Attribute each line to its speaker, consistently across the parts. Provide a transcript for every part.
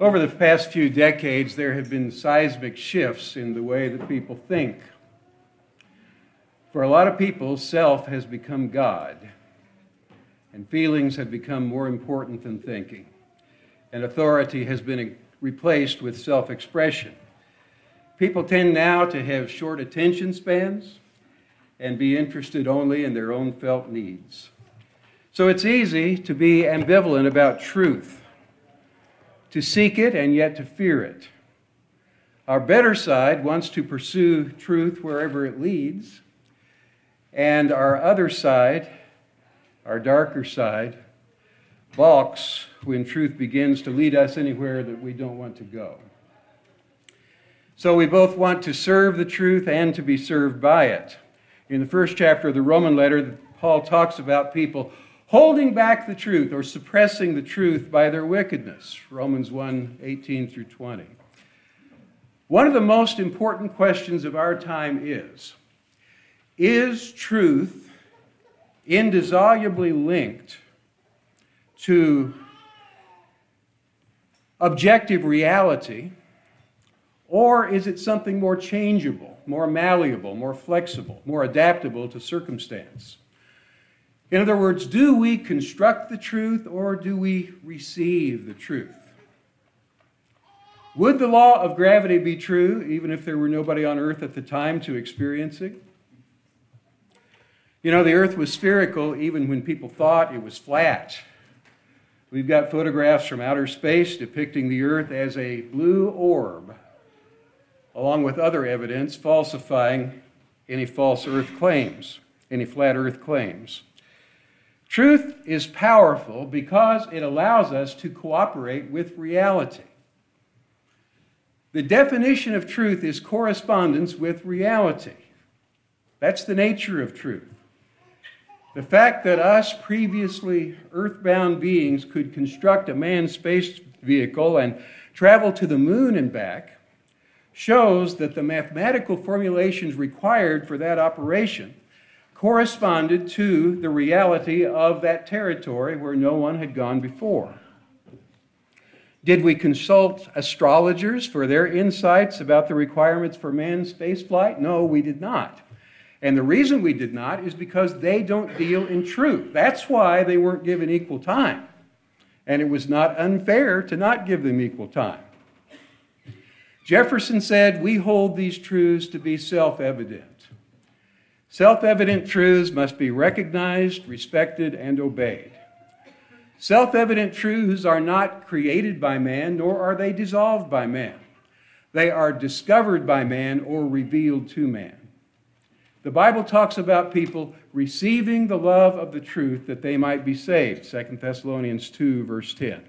Speaker 1: Over the past few decades, there have been seismic shifts in the way that people think. For a lot of people, self has become God, and feelings have become more important than thinking, and authority has been replaced with self expression. People tend now to have short attention spans and be interested only in their own felt needs. So it's easy to be ambivalent about truth, to seek it and yet to fear it. Our better side wants to pursue truth wherever it leads, and our other side, our darker side, balks when truth begins to lead us anywhere that we don't want to go. So we both want to serve the truth and to be served by it. In the first chapter of the Roman letter, Paul talks about people holding back the truth or suppressing the truth by their wickedness. Romans 1 18 through 20. One of the most important questions of our time is Is truth indissolubly linked to objective reality? Or is it something more changeable, more malleable, more flexible, more adaptable to circumstance? In other words, do we construct the truth or do we receive the truth? Would the law of gravity be true even if there were nobody on earth at the time to experience it? You know, the earth was spherical even when people thought it was flat. We've got photographs from outer space depicting the earth as a blue orb along with other evidence falsifying any false earth claims, any flat earth claims. Truth is powerful because it allows us to cooperate with reality. The definition of truth is correspondence with reality. That's the nature of truth. The fact that us previously earthbound beings could construct a manned space vehicle and travel to the moon and back shows that the mathematical formulations required for that operation corresponded to the reality of that territory where no one had gone before. Did we consult astrologers for their insights about the requirements for manned spaceflight? No, we did not. And the reason we did not is because they don't deal in truth. That's why they weren't given equal time. And it was not unfair to not give them equal time. Jefferson said, We hold these truths to be self evident. Self evident truths must be recognized, respected, and obeyed. Self evident truths are not created by man, nor are they dissolved by man. They are discovered by man or revealed to man. The Bible talks about people receiving the love of the truth that they might be saved. 2 Thessalonians 2, verse 10.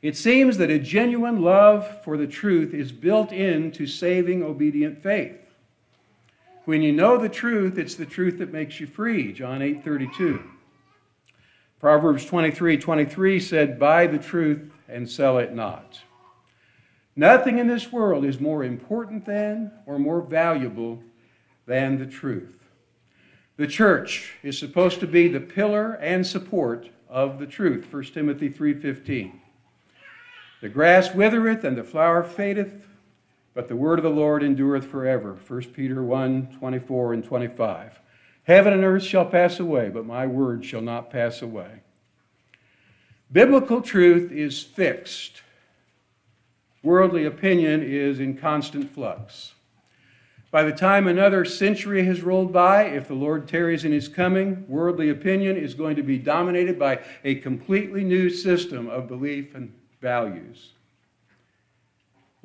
Speaker 1: It seems that a genuine love for the truth is built into saving obedient faith. When you know the truth, it's the truth that makes you free. John 8 32. Proverbs 23 23 said, Buy the truth and sell it not. Nothing in this world is more important than or more valuable than the truth. The church is supposed to be the pillar and support of the truth. 1 Timothy 3:15. The grass withereth and the flower fadeth, but the word of the Lord endureth forever. 1 Peter 1 24 and 25. Heaven and earth shall pass away, but my word shall not pass away. Biblical truth is fixed. Worldly opinion is in constant flux. By the time another century has rolled by, if the Lord tarries in his coming, worldly opinion is going to be dominated by a completely new system of belief and values.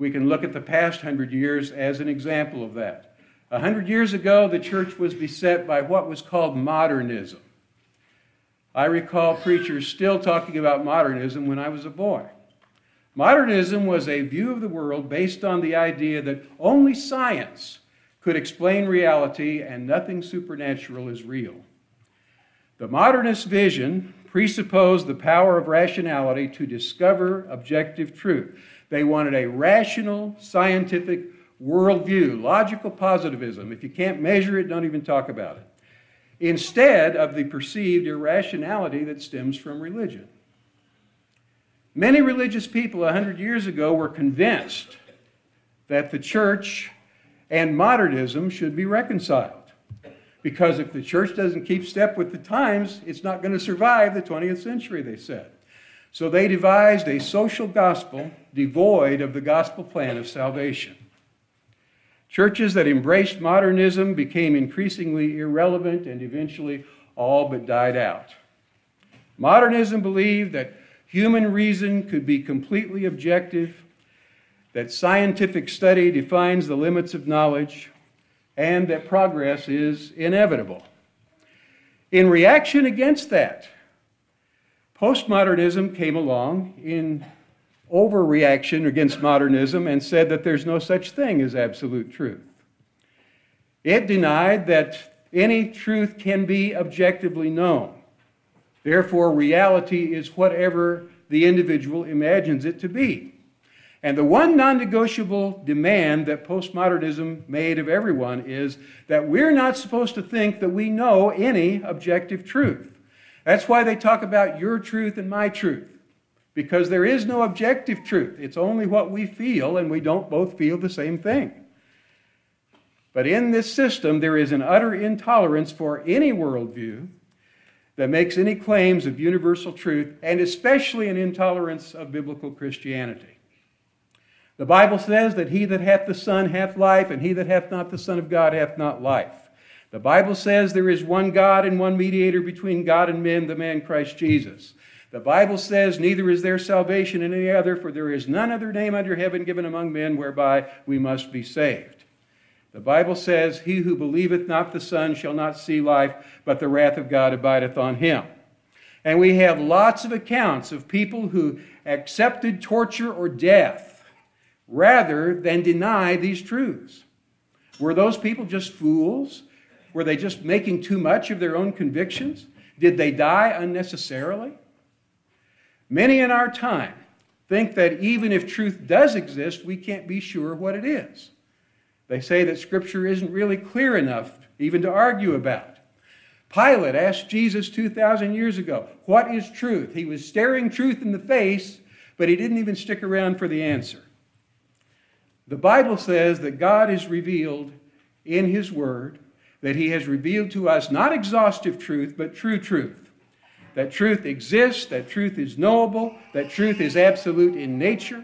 Speaker 1: We can look at the past hundred years as an example of that. A hundred years ago, the church was beset by what was called modernism. I recall preachers still talking about modernism when I was a boy. Modernism was a view of the world based on the idea that only science could explain reality and nothing supernatural is real. The modernist vision presupposed the power of rationality to discover objective truth. They wanted a rational, scientific worldview, logical positivism. If you can't measure it, don't even talk about it. Instead of the perceived irrationality that stems from religion. Many religious people 100 years ago were convinced that the church and modernism should be reconciled. Because if the church doesn't keep step with the times, it's not going to survive the 20th century, they said. So they devised a social gospel devoid of the gospel plan of salvation. Churches that embraced modernism became increasingly irrelevant and eventually all but died out. Modernism believed that human reason could be completely objective, that scientific study defines the limits of knowledge, and that progress is inevitable. In reaction against that, postmodernism came along in overreaction against modernism and said that there's no such thing as absolute truth. It denied that any truth can be objectively known. Therefore, reality is whatever the individual imagines it to be. And the one non negotiable demand that postmodernism made of everyone is that we're not supposed to think that we know any objective truth. That's why they talk about your truth and my truth, because there is no objective truth. It's only what we feel, and we don't both feel the same thing. But in this system, there is an utter intolerance for any worldview that makes any claims of universal truth, and especially an intolerance of biblical Christianity. The Bible says that he that hath the Son hath life, and he that hath not the Son of God hath not life. The Bible says there is one God and one mediator between God and men, the man Christ Jesus. The Bible says, Neither is there salvation in any other, for there is none other name under heaven given among men whereby we must be saved. The Bible says, He who believeth not the Son shall not see life, but the wrath of God abideth on him. And we have lots of accounts of people who accepted torture or death rather than deny these truths. Were those people just fools? Were they just making too much of their own convictions? Did they die unnecessarily? Many in our time think that even if truth does exist, we can't be sure what it is. They say that Scripture isn't really clear enough even to argue about. Pilate asked Jesus 2,000 years ago, What is truth? He was staring truth in the face, but he didn't even stick around for the answer. The Bible says that God is revealed in His Word, that He has revealed to us not exhaustive truth, but true truth. That truth exists, that truth is knowable, that truth is absolute in nature,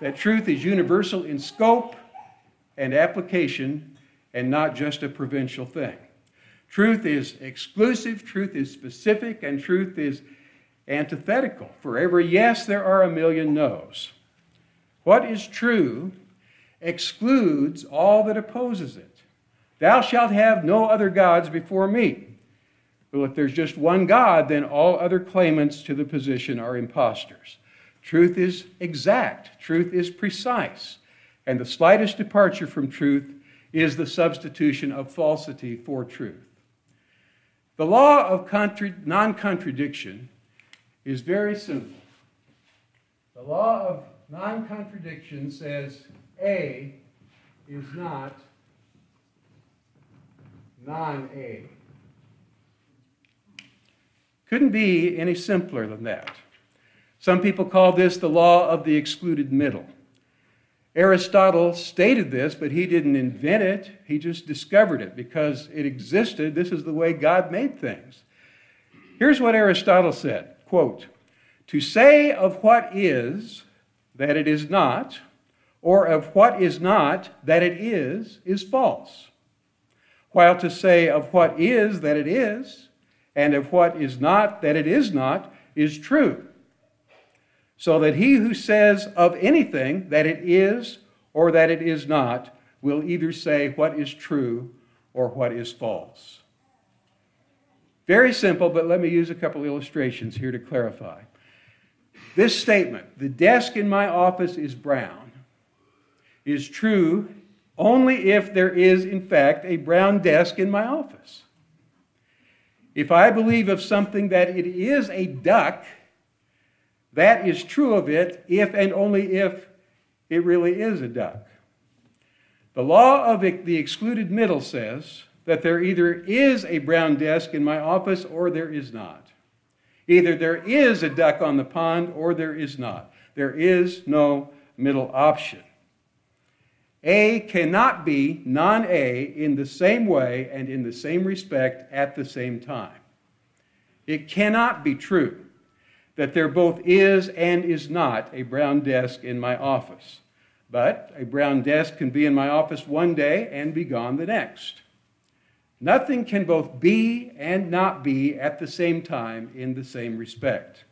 Speaker 1: that truth is universal in scope, and application and not just a provincial thing. Truth is exclusive, truth is specific, and truth is antithetical. For every yes, there are a million no's. What is true excludes all that opposes it. Thou shalt have no other gods before me. Well, if there's just one God, then all other claimants to the position are impostors. Truth is exact, truth is precise and the slightest departure from truth is the substitution of falsity for truth. The law of contra- non contradiction is very simple. The law of non contradiction says A is not non A. Couldn't be any simpler than that. Some people call this the law of the excluded middle. Aristotle stated this, but he didn't invent it. He just discovered it because it existed. This is the way God made things. Here's what Aristotle said quote, To say of what is that it is not, or of what is not that it is, is false. While to say of what is that it is, and of what is not that it is not, is true so that he who says of anything that it is or that it is not will either say what is true or what is false. Very simple, but let me use a couple illustrations here to clarify. This statement, the desk in my office is brown, is true only if there is, in fact, a brown desk in my office. If I believe of something that it is a duck, that is true of it if and only if it really is a duck. The law of the excluded middle says that there either is a brown desk in my office or there is not. Either there is a duck on the pond or there is not. There is no middle option. A cannot be non A in the same way and in the same respect at the same time. It cannot be true that there both is and is not a brown desk in my office. But a brown desk can be in my office one day and be gone the next. Nothing can both be and not be at the same time in the same respect.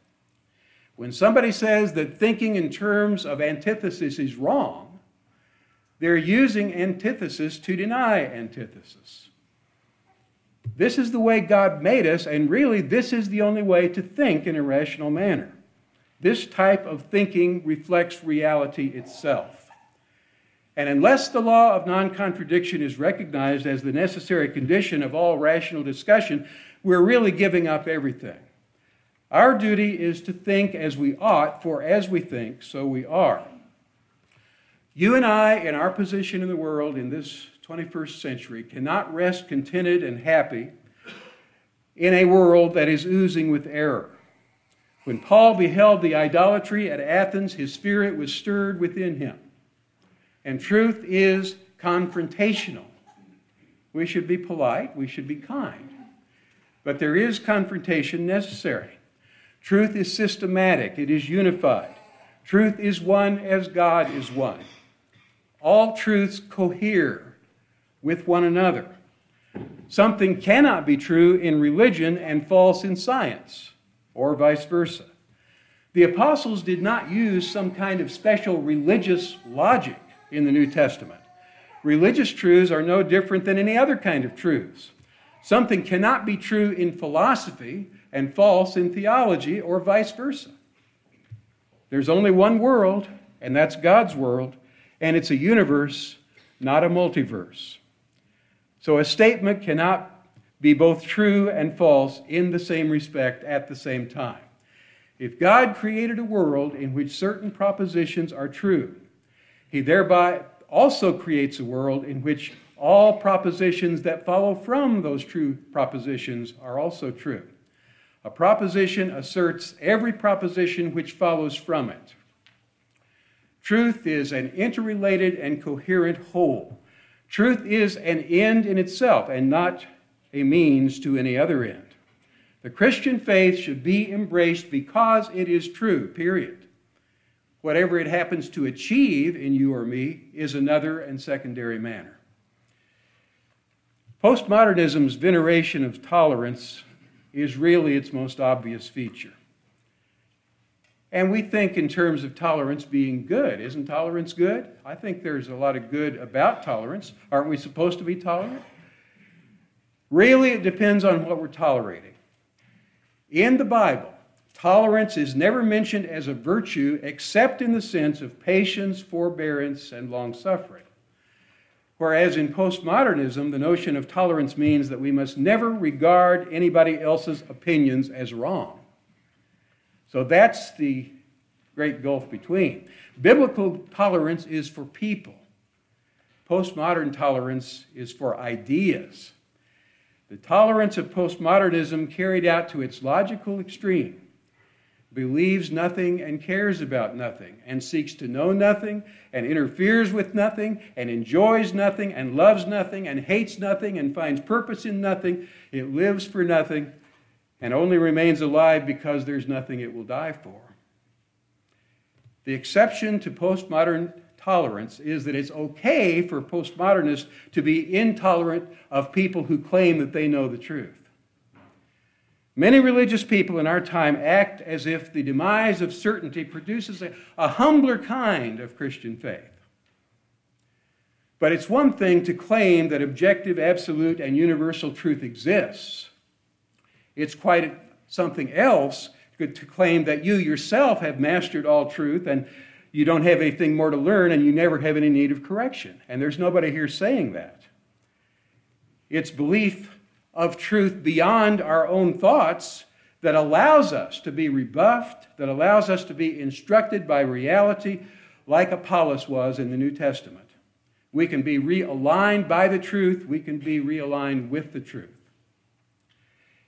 Speaker 1: When somebody says that thinking in terms of antithesis is wrong, they're using antithesis to deny antithesis. This is the way God made us, and really, this is the only way to think in a rational manner. This type of thinking reflects reality itself. And unless the law of non contradiction is recognized as the necessary condition of all rational discussion, we're really giving up everything. Our duty is to think as we ought, for as we think, so we are. You and I, in our position in the world in this 21st century cannot rest contented and happy in a world that is oozing with error. When Paul beheld the idolatry at Athens, his spirit was stirred within him. And truth is confrontational. We should be polite, we should be kind. But there is confrontation necessary. Truth is systematic, it is unified. Truth is one as God is one. All truths cohere with one another. Something cannot be true in religion and false in science, or vice versa. The apostles did not use some kind of special religious logic in the New Testament. Religious truths are no different than any other kind of truths. Something cannot be true in philosophy and false in theology, or vice versa. There's only one world, and that's God's world, and it's a universe, not a multiverse. So a statement cannot be both true and false in the same respect at the same time. If God created a world in which certain propositions are true, he thereby also creates a world in which all propositions that follow from those true propositions are also true. A proposition asserts every proposition which follows from it. Truth is an interrelated and coherent whole. Truth is an end in itself and not a means to any other end. The Christian faith should be embraced because it is true, period. Whatever it happens to achieve in you or me is another and secondary matter. Postmodernism's veneration of tolerance is really its most obvious feature. And we think in terms of tolerance being good. Isn't tolerance good? I think there's a lot of good about tolerance. Aren't we supposed to be tolerant? Really, it depends on what we're tolerating. In the Bible, tolerance is never mentioned as a virtue except in the sense of patience, forbearance, and long suffering. Whereas in postmodernism, the notion of tolerance means that we must never regard anybody else's opinions as wrong. So that's the great gulf between. Biblical tolerance is for people, postmodern tolerance is for ideas. The tolerance of postmodernism, carried out to its logical extreme, believes nothing and cares about nothing, and seeks to know nothing, and interferes with nothing, and enjoys nothing, and loves nothing, and hates nothing, and finds purpose in nothing. It lives for nothing and only remains alive because there's nothing it will die for. The exception to postmodern tolerance is that it's okay for postmodernists to be intolerant of people who claim that they know the truth. Many religious people in our time act as if the demise of certainty produces a, a humbler kind of Christian faith. But it's one thing to claim that objective, absolute, and universal truth exists. It's quite something else to claim that you yourself have mastered all truth and you don't have anything more to learn and you never have any need of correction. And there's nobody here saying that. It's belief of truth beyond our own thoughts that allows us to be rebuffed, that allows us to be instructed by reality, like Apollos was in the New Testament. We can be realigned by the truth, we can be realigned with the truth.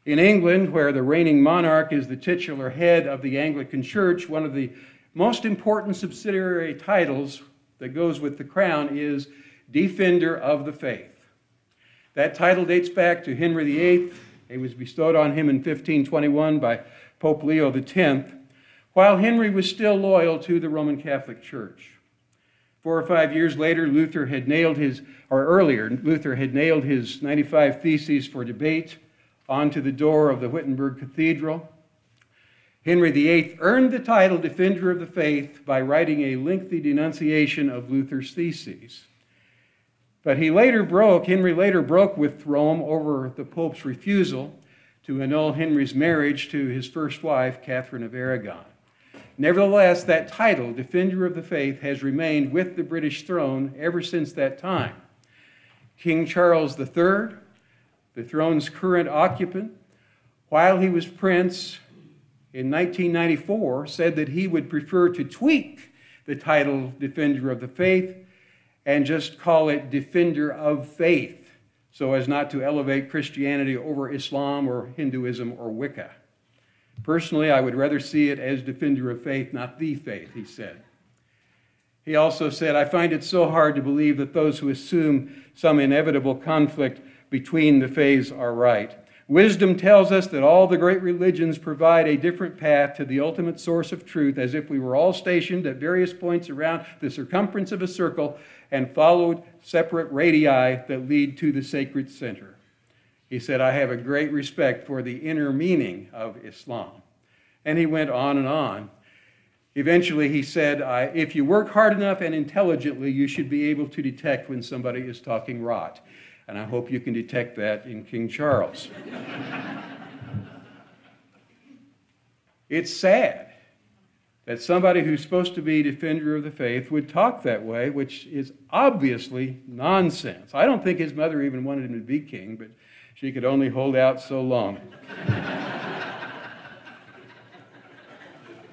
Speaker 1: In England, where the reigning monarch is the titular head of the Anglican Church, one of the most important subsidiary titles that goes with the crown is Defender of the Faith. That title dates back to Henry VIII. It was bestowed on him in 1521 by Pope Leo X, while Henry was still loyal to the Roman Catholic Church. Four or five years later, Luther had nailed his, or earlier, Luther had nailed his 95 Theses for debate onto the door of the Wittenberg Cathedral. Henry VIII earned the title Defender of the Faith by writing a lengthy denunciation of Luther's theses. But he later broke, Henry later broke with Rome over the Pope's refusal to annul Henry's marriage to his first wife, Catherine of Aragon. Nevertheless, that title, Defender of the Faith, has remained with the British throne ever since that time. King Charles III, the throne's current occupant, while he was prince in 1994, said that he would prefer to tweak the title Defender of the Faith and just call it Defender of Faith so as not to elevate Christianity over Islam or Hinduism or Wicca. Personally, I would rather see it as Defender of Faith, not the faith, he said. He also said, I find it so hard to believe that those who assume some inevitable conflict between the faiths are right. Wisdom tells us that all the great religions provide a different path to the ultimate source of truth, as if we were all stationed at various points around the circumference of a circle and followed separate radii that lead to the sacred center. He said, I have a great respect for the inner meaning of Islam. And he went on and on. Eventually, he said, If you work hard enough and intelligently, you should be able to detect when somebody is talking rot. And I hope you can detect that in King Charles. it's sad that somebody who's supposed to be defender of the faith would talk that way, which is obviously nonsense. I don't think his mother even wanted him to be king, but she could only hold out so long.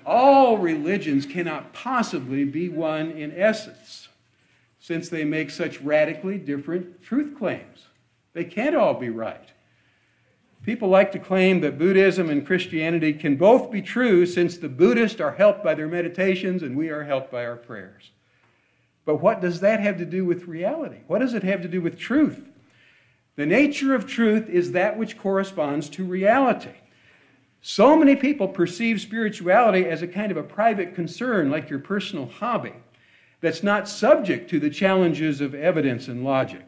Speaker 1: All religions cannot possibly be one in essence since they make such radically different truth claims. They can't all be right. People like to claim that Buddhism and Christianity can both be true since the Buddhists are helped by their meditations and we are helped by our prayers. But what does that have to do with reality? What does it have to do with truth? The nature of truth is that which corresponds to reality. So many people perceive spirituality as a kind of a private concern, like your personal hobby that's not subject to the challenges of evidence and logic.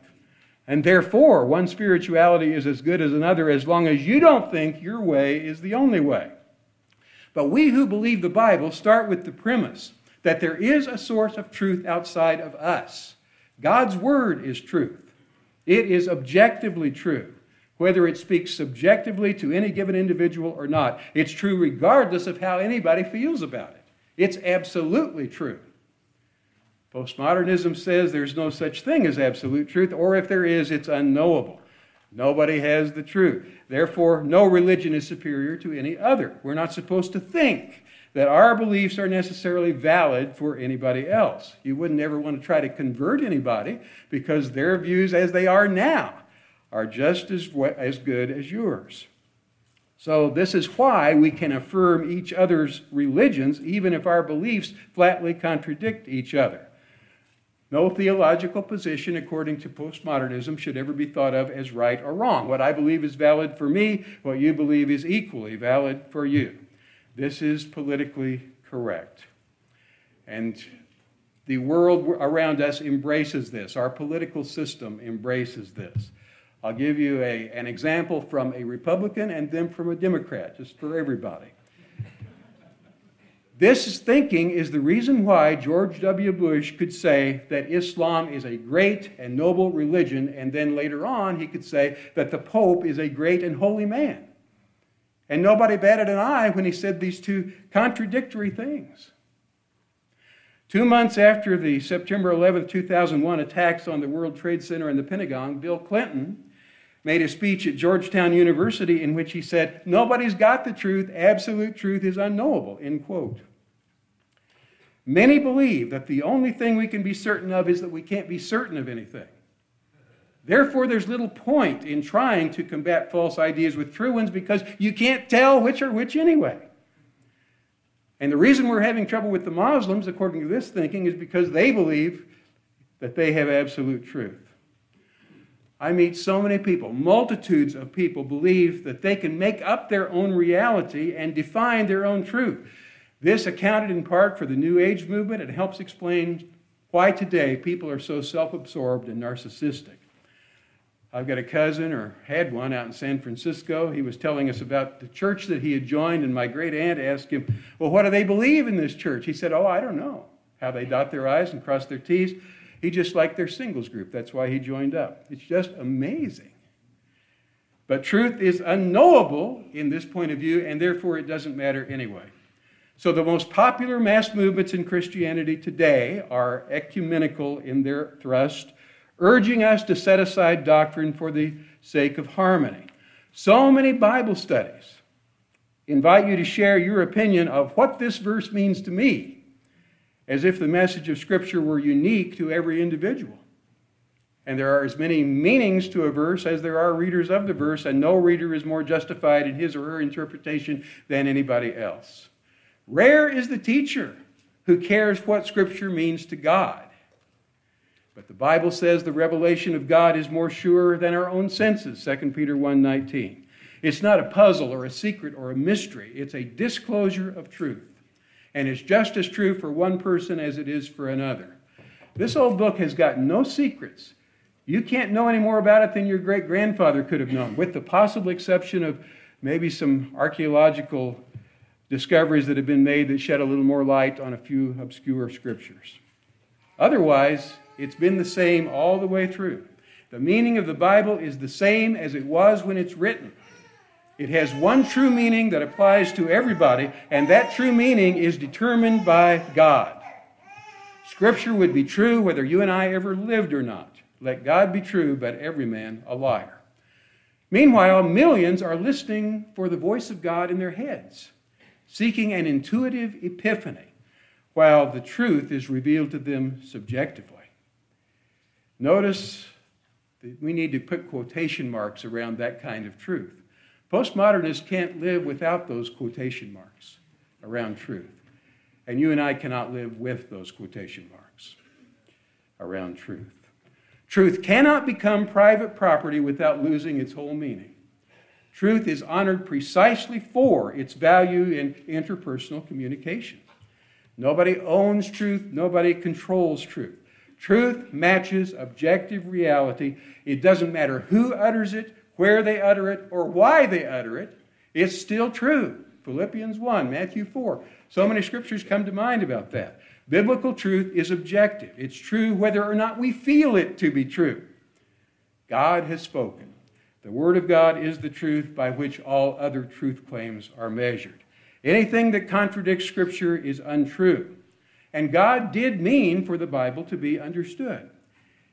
Speaker 1: And therefore, one spirituality is as good as another as long as you don't think your way is the only way. But we who believe the Bible start with the premise that there is a source of truth outside of us. God's Word is truth, it is objectively true. Whether it speaks subjectively to any given individual or not, it's true regardless of how anybody feels about it. It's absolutely true. Postmodernism says there's no such thing as absolute truth, or if there is, it's unknowable. Nobody has the truth. Therefore, no religion is superior to any other. We're not supposed to think that our beliefs are necessarily valid for anybody else. You wouldn't ever want to try to convert anybody because their views, as they are now, are just as, as good as yours. So, this is why we can affirm each other's religions, even if our beliefs flatly contradict each other. No theological position, according to postmodernism, should ever be thought of as right or wrong. What I believe is valid for me, what you believe is equally valid for you. This is politically correct. And the world around us embraces this. Our political system embraces this. I'll give you a, an example from a Republican and then from a Democrat, just for everybody. This thinking is the reason why George W. Bush could say that Islam is a great and noble religion, and then later on he could say that the Pope is a great and holy man. And nobody batted an eye when he said these two contradictory things. Two months after the September 11, 2001 attacks on the World Trade Center and the Pentagon, Bill Clinton made a speech at Georgetown University in which he said, Nobody's got the truth, absolute truth is unknowable, end quote. Many believe that the only thing we can be certain of is that we can't be certain of anything. Therefore, there's little point in trying to combat false ideas with true ones because you can't tell which are which anyway. And the reason we're having trouble with the Muslims, according to this thinking, is because they believe that they have absolute truth. I meet so many people, multitudes of people believe that they can make up their own reality and define their own truth. This accounted in part for the New Age movement. It helps explain why today people are so self absorbed and narcissistic. I've got a cousin, or had one, out in San Francisco. He was telling us about the church that he had joined, and my great aunt asked him, Well, what do they believe in this church? He said, Oh, I don't know. How they dot their I's and cross their T's. He just liked their singles group. That's why he joined up. It's just amazing. But truth is unknowable in this point of view, and therefore it doesn't matter anyway. So, the most popular mass movements in Christianity today are ecumenical in their thrust, urging us to set aside doctrine for the sake of harmony. So many Bible studies invite you to share your opinion of what this verse means to me as if the message of Scripture were unique to every individual. And there are as many meanings to a verse as there are readers of the verse, and no reader is more justified in his or her interpretation than anybody else. Rare is the teacher who cares what Scripture means to God. But the Bible says the revelation of God is more sure than our own senses, 2 Peter 1:19. It's not a puzzle or a secret or a mystery, it's a disclosure of truth and it's just as true for one person as it is for another. This old book has got no secrets. You can't know any more about it than your great grandfather could have known, with the possible exception of maybe some archaeological discoveries that have been made that shed a little more light on a few obscure scriptures. Otherwise, it's been the same all the way through. The meaning of the Bible is the same as it was when it's written. It has one true meaning that applies to everybody, and that true meaning is determined by God. Scripture would be true whether you and I ever lived or not. Let God be true, but every man a liar. Meanwhile, millions are listening for the voice of God in their heads, seeking an intuitive epiphany, while the truth is revealed to them subjectively. Notice that we need to put quotation marks around that kind of truth. Postmodernists can't live without those quotation marks around truth. And you and I cannot live with those quotation marks around truth. Truth cannot become private property without losing its whole meaning. Truth is honored precisely for its value in interpersonal communication. Nobody owns truth, nobody controls truth. Truth matches objective reality. It doesn't matter who utters it, where they utter it or why they utter it, it's still true. Philippians 1, Matthew 4. So many scriptures come to mind about that. Biblical truth is objective. It's true whether or not we feel it to be true. God has spoken. The Word of God is the truth by which all other truth claims are measured. Anything that contradicts Scripture is untrue. And God did mean for the Bible to be understood.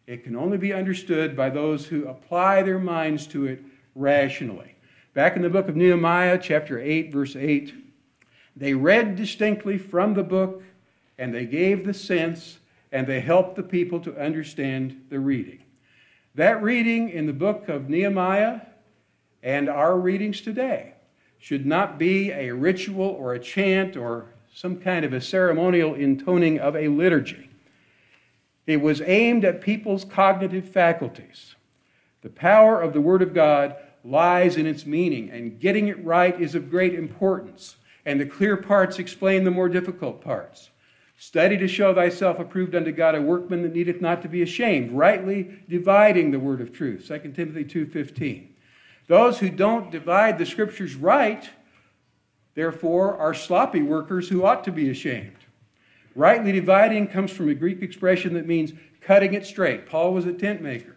Speaker 1: It can only be understood by those who apply their minds to it rationally. Back in the book of Nehemiah, chapter 8, verse 8, they read distinctly from the book and they gave the sense and they helped the people to understand the reading. That reading in the book of Nehemiah and our readings today should not be a ritual or a chant or some kind of a ceremonial intoning of a liturgy. It was aimed at people's cognitive faculties. The power of the Word of God lies in its meaning, and getting it right is of great importance. And the clear parts explain the more difficult parts. Study to show thyself approved unto God, a workman that needeth not to be ashamed, rightly dividing the word of truth. 2 Timothy 2:15. Those who don't divide the scriptures right, therefore, are sloppy workers who ought to be ashamed. Rightly dividing comes from a Greek expression that means cutting it straight. Paul was a tent maker.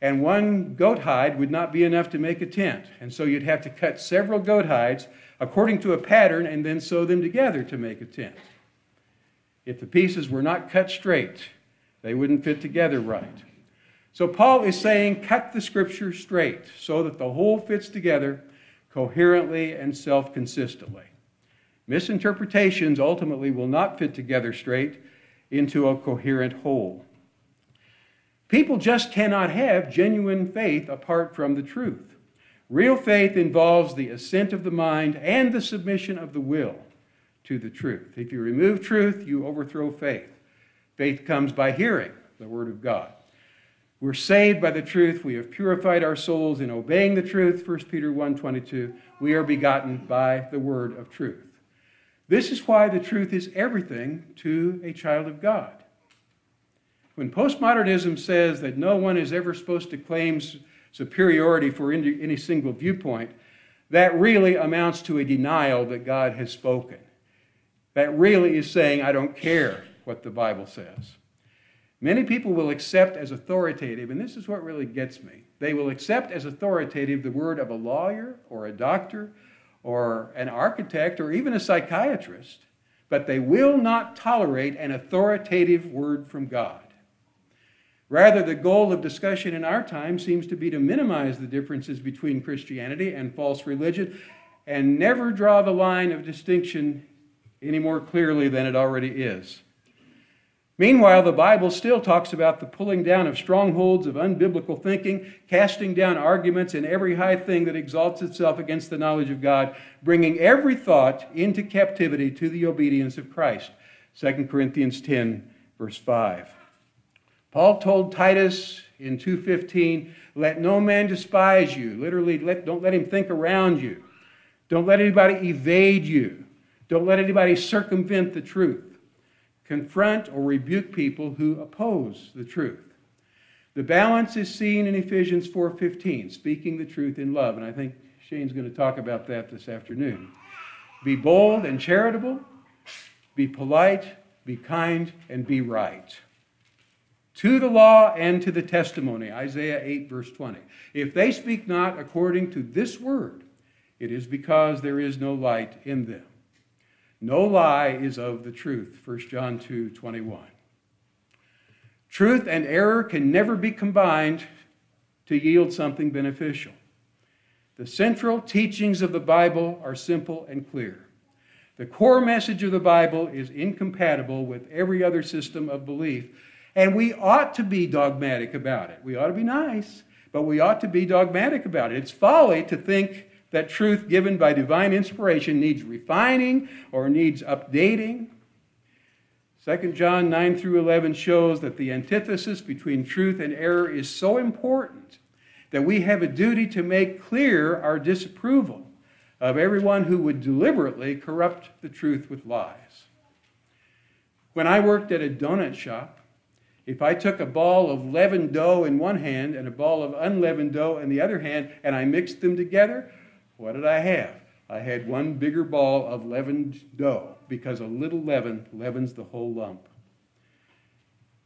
Speaker 1: And one goat hide would not be enough to make a tent. And so you'd have to cut several goat hides according to a pattern and then sew them together to make a tent. If the pieces were not cut straight, they wouldn't fit together right. So Paul is saying, cut the scripture straight so that the whole fits together coherently and self consistently. Misinterpretations ultimately will not fit together straight into a coherent whole. People just cannot have genuine faith apart from the truth. Real faith involves the assent of the mind and the submission of the will to the truth. If you remove truth, you overthrow faith. Faith comes by hearing the Word of God. We're saved by the truth. We have purified our souls in obeying the truth. 1 Peter 1:22. We are begotten by the word of truth. This is why the truth is everything to a child of God. When postmodernism says that no one is ever supposed to claim superiority for any single viewpoint, that really amounts to a denial that God has spoken. That really is saying, I don't care what the Bible says. Many people will accept as authoritative, and this is what really gets me. They will accept as authoritative the word of a lawyer or a doctor or an architect or even a psychiatrist, but they will not tolerate an authoritative word from God. Rather, the goal of discussion in our time seems to be to minimize the differences between Christianity and false religion and never draw the line of distinction any more clearly than it already is. Meanwhile, the Bible still talks about the pulling down of strongholds of unbiblical thinking, casting down arguments and every high thing that exalts itself against the knowledge of God, bringing every thought into captivity to the obedience of Christ. 2 Corinthians 10, verse 5. Paul told Titus in 2:15, "Let no man despise you." Literally, let, don't let him think around you. Don't let anybody evade you. Don't let anybody circumvent the truth confront or rebuke people who oppose the truth. The balance is seen in Ephesians 4:15, speaking the truth in love, and I think Shane's going to talk about that this afternoon. Be bold and charitable, be polite, be kind, and be right. To the law and to the testimony, Isaiah 8, verse 20. If they speak not according to this word, it is because there is no light in them. No lie is of the truth. 1 John 2 21. Truth and error can never be combined to yield something beneficial. The central teachings of the Bible are simple and clear. The core message of the Bible is incompatible with every other system of belief, and we ought to be dogmatic about it. We ought to be nice, but we ought to be dogmatic about it. It's folly to think that truth given by divine inspiration needs refining or needs updating. 2 John 9 through 11 shows that the antithesis between truth and error is so important that we have a duty to make clear our disapproval of everyone who would deliberately corrupt the truth with lies. When I worked at a donut shop, if I took a ball of leavened dough in one hand and a ball of unleavened dough in the other hand and I mixed them together, what did I have? I had one bigger ball of leavened dough because a little leaven leavens the whole lump.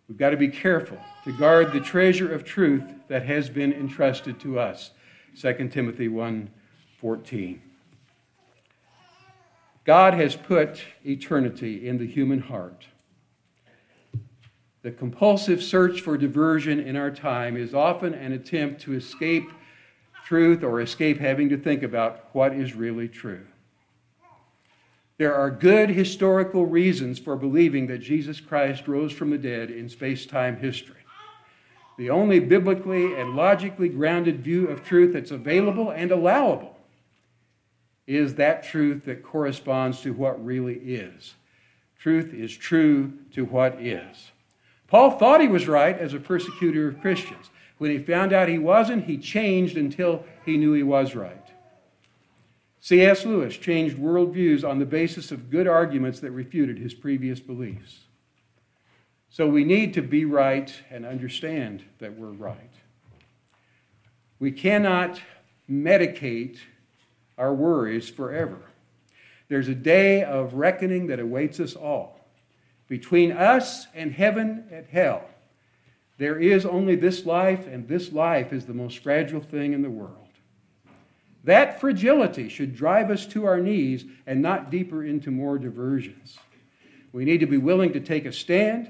Speaker 1: We've got to be careful to guard the treasure of truth that has been entrusted to us. 2 Timothy 1:14. God has put eternity in the human heart. The compulsive search for diversion in our time is often an attempt to escape truth or escape having to think about what is really true. There are good historical reasons for believing that Jesus Christ rose from the dead in space time history. The only biblically and logically grounded view of truth that's available and allowable is that truth that corresponds to what really is. Truth is true to what is. Paul thought he was right as a persecutor of Christians. When he found out he wasn't, he changed until he knew he was right. C.S. Lewis changed worldviews on the basis of good arguments that refuted his previous beliefs. So we need to be right and understand that we're right. We cannot medicate our worries forever. There's a day of reckoning that awaits us all. Between us and heaven and hell, there is only this life, and this life is the most fragile thing in the world. That fragility should drive us to our knees and not deeper into more diversions. We need to be willing to take a stand,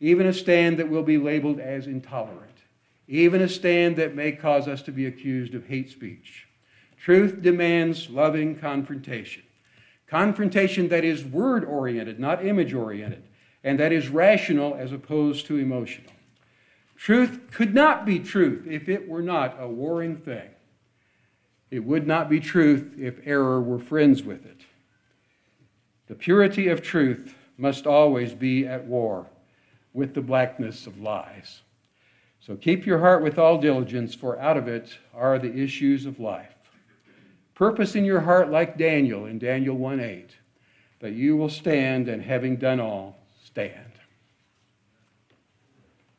Speaker 1: even a stand that will be labeled as intolerant, even a stand that may cause us to be accused of hate speech. Truth demands loving confrontation. Confrontation that is word oriented, not image oriented, and that is rational as opposed to emotional. Truth could not be truth if it were not a warring thing. It would not be truth if error were friends with it. The purity of truth must always be at war with the blackness of lies. So keep your heart with all diligence, for out of it are the issues of life. Purpose in your heart, like Daniel in Daniel 1 8, that you will stand and having done all, stand.